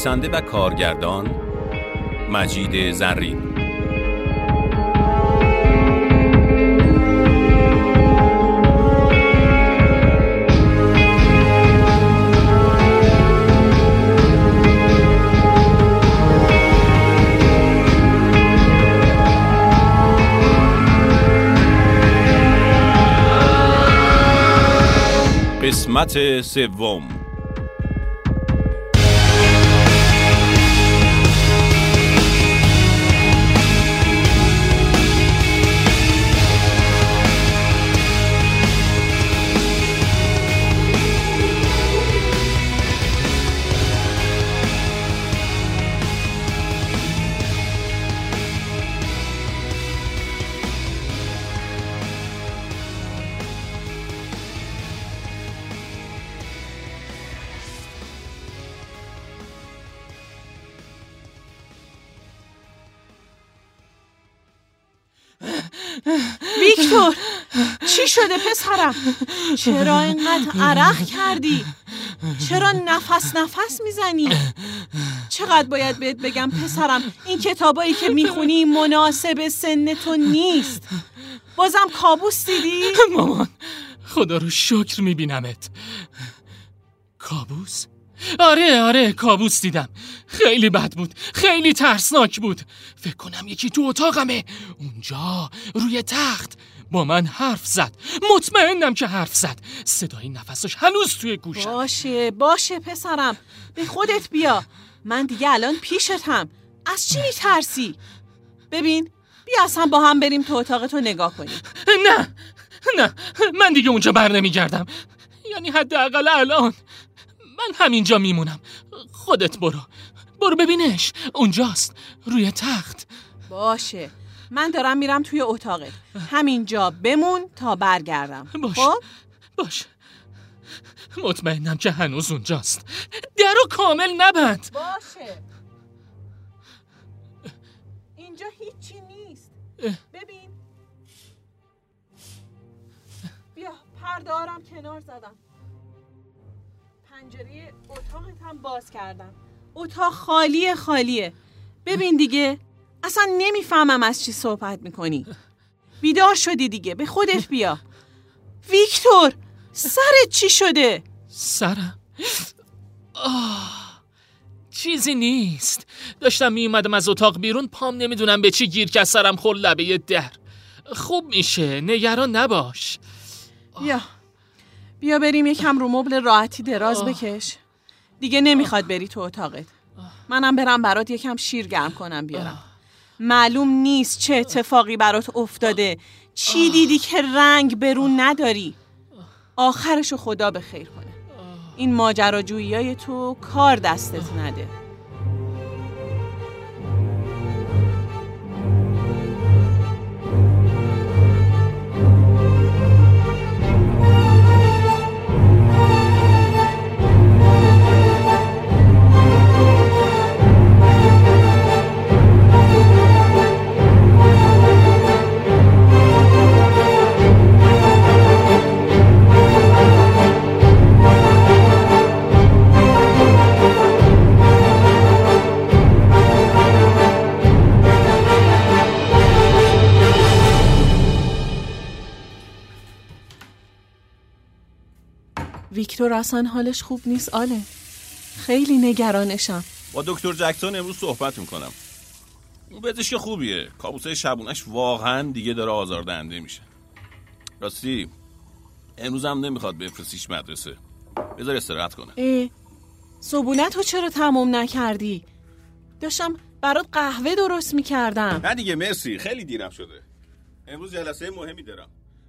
نویسنده و کارگردان مجید زرین. قسمت سوم. ویکتور چی شده پسرم؟ چرا اینقدر عرق کردی؟ چرا نفس نفس می‌زنی؟ چقدر باید بهت بگم پسرم این کتابایی که می‌خونی مناسب سن تو نیست. بازم کابوس دیدی؟ مامان خدا رو شکر میبینمت. کابوس؟ آره آره کابوس دیدم. خیلی بد بود خیلی ترسناک بود. فکر کنم یکی تو اتاقمه. اونجا روی تخت. با من حرف زد. مطمئنم که حرف زد. صدای نفسش هنوز توی گوشم. باشه باشه پسرم. به خودت بیا. من دیگه الان پیشتم. از چی میترسی؟ ببین بیا اصلا با هم بریم تو اتاقتو نگاه کنیم. نه نه. من دیگه اونجا بر نمیگردم. یعنی حداقل الان. من همینجا میمونم. خودت برو. برو ببینش. اونجاست. روی تخت. باشه. من دارم میرم توی اتاقت. همینجا بمون تا برگردم. باش. خب؟ باش. مطمئنم که هنوز اونجاست. درو کامل نبند. باشه. اینجا هیچی نیست. ببین. بیا پردارم کنار زدم. پنجره اتاقت هم باز کردم. اتاق خالیه خالیه. ببین دیگه اصلا نمی‌فهمم از چی صحبت می‌کنی. بیدار شدی دیگه. به خودت بیا. ویکتور سرت چی شده؟ سرم. آه چیزی نیست. داشتم می اومدم از اتاق بیرون. پام نمی‌دونم به چی گیر که سرم خور لبه در. خوب میشه. نگران نباش. بیا. بیا بریم یکم رو مبل راحتی دراز بکش. دیگه نمی‌خواد بری تو اتاقت. منم برم برات یکم شیر گرم کنم بیارم. معلوم نیست چه اتفاقی برات افتاده. چی دیدی که رنگ برون نداری؟ آخرشو خدا به خیر کنه. این ماجراجویی های تو کار دستت نده. ویکتور اصلا حالش خوب نیست آله. خیلی نگرانشم. با دکتر جکسون امروز صحبت می‌کنم. اون پزشک خوبیه. کابوسه شبونش واقعا دیگه داره آزاردهنده میشه. راستی امروز هم نمی‌خواد بفرستیش مدرسه. بذار استراحت کنه. اه. صبونت رو چرا تموم نکردی؟ داشتم برات قهوه درست می‌کردم. نه دیگه مرسی. خیلی دیرم شده. امروز جلسه مهمی دارم.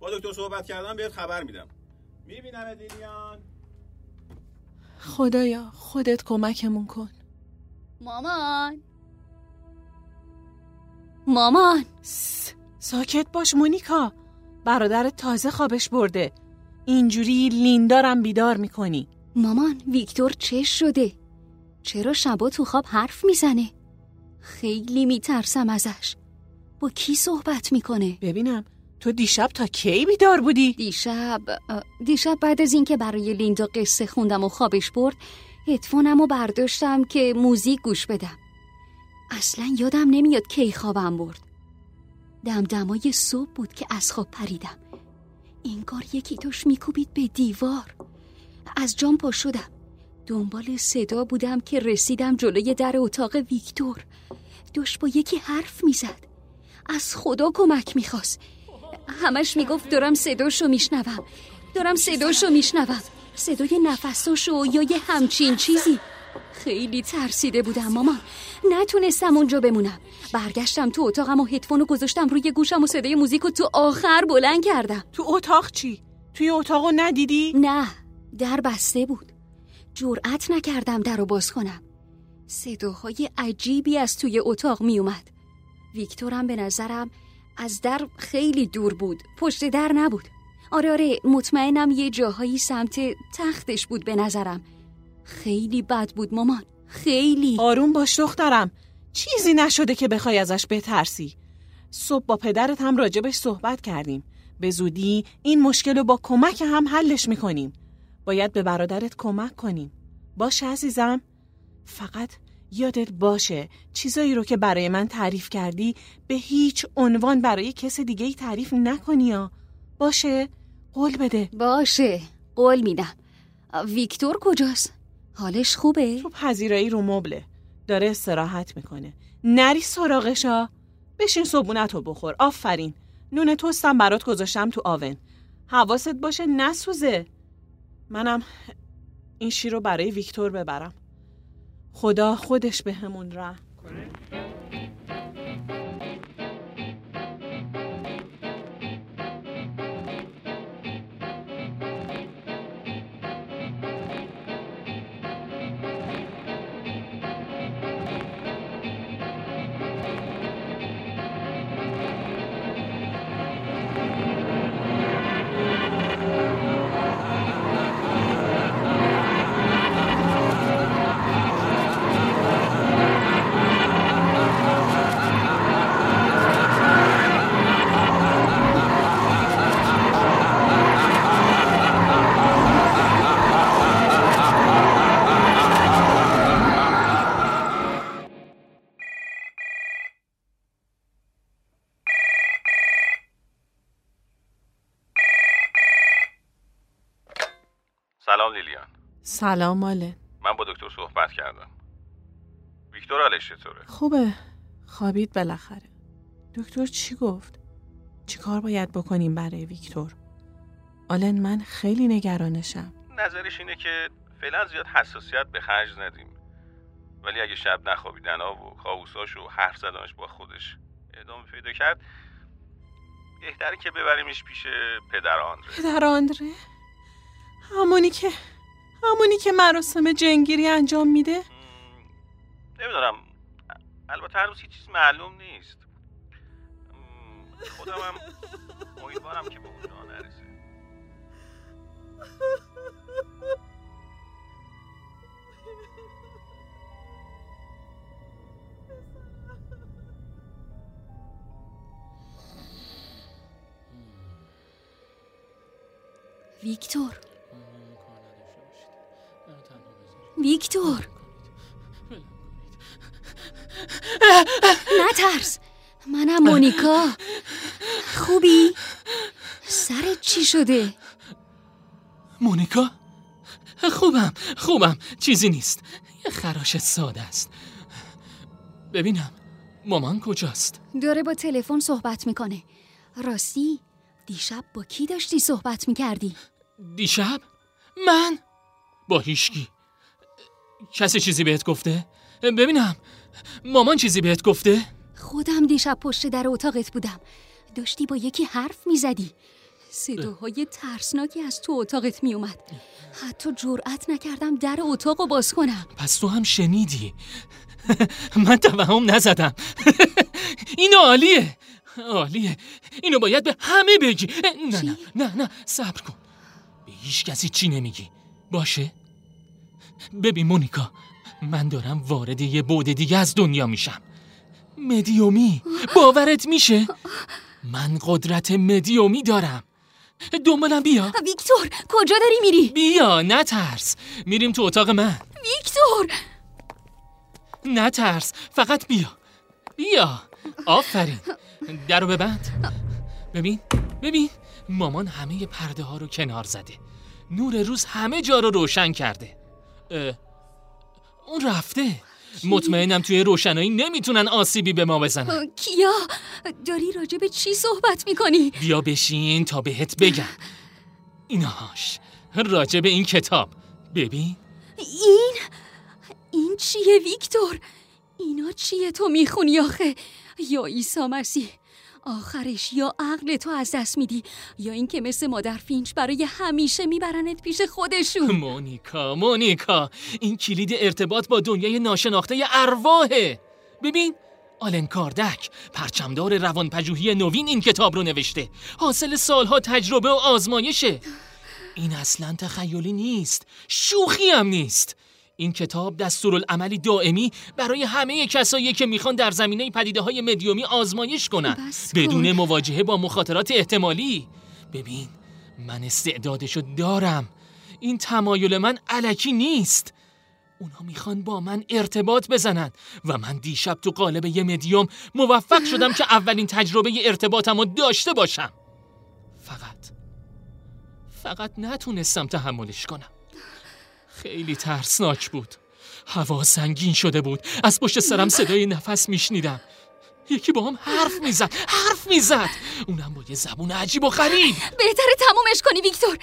با دکتر صحبت کردم بهت خبر میدم. می‌بینم دیلیان خدایا خودت کمکمون کن. مامان. مامان. س- ساکت باش مونیکا. برادرت تازه خوابش برده. اینجوری لیندارم بیدار می‌کنی. مامان ویکتور چه شده؟ چرا شبا تو خواب حرف می‌زنه؟ خیلی میترسم ازش. با کی صحبت می‌کنه؟ ببینم. تو دیشب تا کی بیدار بودی؟ دیشب دیشب بعد از اینکه برای لیندا قصه خوندم و خوابش برد هدفونم رو برداشتم که موزیک گوش بدم. اصلا یادم نمیاد کی خوابم برد. دمدمای صبح بود که از خواب پریدم. انگار یکی توش میکوبید به دیوار. از جام پا شدم. دنبال صدا بودم که رسیدم جلوی در اتاق ویکتور. داشت با یکی حرف می‌زد. از خدا کمک می‌خواست. همش می‌گفت دارم صداشو میشنوم. دارم صداشو میشنوم. صدای نفساشو یا یه همچین چیزی. خیلی ترسیده بودم مامان. نتونستم اونجا بمونم. برگشتم تو اتاقم و هدفونو گذاشتم روی گوشم و صدای موزیکو تو آخر بلند کردم. تو اتاق چی؟ توی اتاقو ندیدی؟ نه در بسته بود. جرأت نکردم در رو باز کنم. صداهای عجیبی از توی اتاق می اومد ویکتورم به نظرم از در خیلی دور بود. پشت در نبود. آره آره مطمئنم یه جاهایی سمت تختش بود به نظرم. خیلی بد بود مامان. خیلی. آروم باش دخترم. چیزی نشده که بخوای ازش بترسی. صبح با پدرت هم راجبش صحبت کردیم. به زودی این مشکل رو با کمک هم حلش می‌کنیم. باید به برادرت کمک کنیم. باشه عزیزم. فقط یادت باشه چیزایی رو که برای من تعریف کردی به هیچ عنوان برای کس دیگه ای تعریف نکنی یا باشه؟ قول بده. باشه. قول میدم. ویکتور کجاست؟ حالش خوبه؟ تو پذیرایی رو مبله. داره استراحت می‌کنه. نری سراغشا بشین صبونت رو بخور. آفرین. نون توستم برات گذاشتم تو آون. حواست باشه نسوزه. منم این شیر رو برای ویکتور ببرم. خدا خودش به همون رحم. سلام ماله. من با دکتر صحبت کردم. ویکتور حالش چطوره؟ خوبه. خوابید بالاخره. دکتر چی گفت؟ چی کار باید بکنیم برای ویکتور؟ آلن من خیلی نگرانشم. نظرش اینه که فعلا زیاد حساسیت به خرج ندیم. ولی اگه شب نخوابیدن ها و کابوساش و حرف زدنش با خودش ادامه پیدا کرد بهتره که ببریمش پیش پدر آندره. پدر آندره؟ همونی که همونی که مراسم جنگیری انجام میده؟ مم، نمی‌دونم. البته هنوز هیچ چیز معلوم نیست. خودم هم امیدوارم که به اونجا نرسه. ویکتور. ویکتور نترس منم مونیکا خوبی؟ سرت چی شده؟ مونیکا خوبم خوبم چیزی نیست یه خراش ساده است ببینم مامان کجاست داره با تلفن صحبت می‌کنه راستی دیشب با کی داشتی صحبت می‌کردی؟ دیشب من با هیشکی کسی چیزی بهت گفته؟ ببینم. مامان چیزی بهت گفته؟ خودم دیشب پشت در اتاقت بودم. داشتی با یکی حرف می‌زدی. صداهای ترسناکی از تو اتاقت میومد حتی جرأت نکردم در اتاق رو باز کنم. پس تو هم شنیدی؟ من توهم نزدم. این عالیه. عالیه. اینو باید به همه بگی. نه نه نه نه. صبر کن. به هیچ کسی چی نمیگی. باشه؟ ببین مونیکا من دارم وارد یه بعد دیگه از دنیا میشم. مدیومی باورت میشه؟ من قدرت مدیومی دارم. دنبالم بیا. ویکتور کجا داری میری؟ بیا نترس. میریم تو اتاق من. ویکتور! نه ترس فقط بیا. بیا. آفرین. درو ببند ببین ببین. مامان همه پرده ها رو کنار زده. نور روز همه جا رو روشن کرده. اون رفته. مطمئنم توی روشنایی نمی‌تونن آسیبی به ما بزنن. کیا؟ داری راجع به چی صحبت می‌کنی؟ بیا بشین تا بهت بگم. ایناش راجع به این کتاب. ببین. این؟ این چیه ویکتور؟ اینا چیه تو می‌خونی آخه؟ یا عیسی مسیح؟ آخرش یا عقل تو از دست میدی یا اینکه مثل مادر فینچ برای همیشه میبرنت پیش خودشون. مونیکا مونیکا این کلید ارتباط با دنیای ناشناخته ارواحه. ببین آلن کاردک پرچمدار روانپژوهی نوین این کتاب رو نوشته. حاصل سالها تجربه و آزمایشه. این اصلا تخیلی نیست. شوخی هم نیست. این کتاب دستورالعملی دائمی برای همه کسایی که می‌خوان در زمینه پدیده های مدیومی آزمایش کنن. بدون مواجهه با مخاطرات احتمالی. ببین من استعدادشو دارم. این تمایل من علکی نیست. اونا می‌خوان با من ارتباط بزنن و من دیشب تو قالب یه مدیوم موفق شدم که اولین تجربه ارتباطم رو داشته باشم. فقط فقط نتونستم تحملش کنم. خیلی ترسناک بود. هوا سنگین شده بود. از پشت سرم صدای نفس میشنیدم. یکی با هم حرف می‌زد حرف می‌زد. اونم با یه زبون عجیب و غریب. بهتره تمومش کنی ویکتور.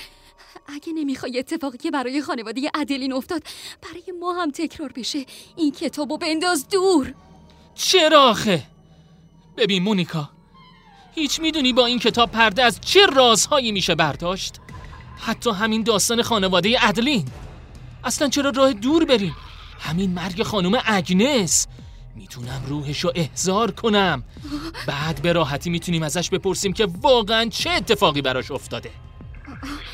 اگه نمی‌خوای اتفاقی که برای خانواده ادلین افتاد برای ما هم تکرار بشه. این کتابو بنداز دور. چرا آخه؟ ببین مونیکا هیچ می‌دونی با این کتاب پرده از چه رازهایی میشه برداشت؟ حتی همین داستان خانواده ادلین اصلا چرا راه دور بریم؟ همین مرگ خانم اگنس. می‌تونم روحش رو احضار کنم. بعد به راحتی می‌تونیم ازش بپرسیم که واقعا چه اتفاقی براش افتاده.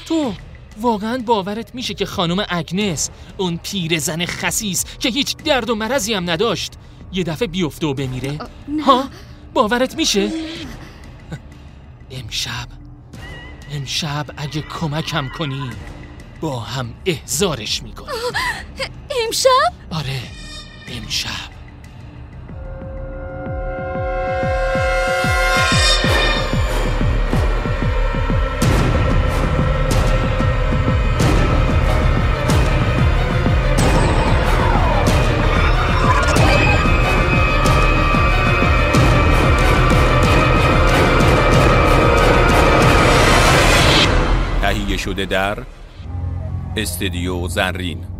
تو واقعا باورت میشه که خانم اگنس اون پیرزن خسیس که هیچ درد و مرضی هم نداشت یه دفعه بیفته و بمیره؟ ها؟ باورت میشه؟ امشب امشب اگه کمکم کنی. با هم احزارش می‌کنیم امشب؟ آره امشب تهیه شده در استدیو زرین.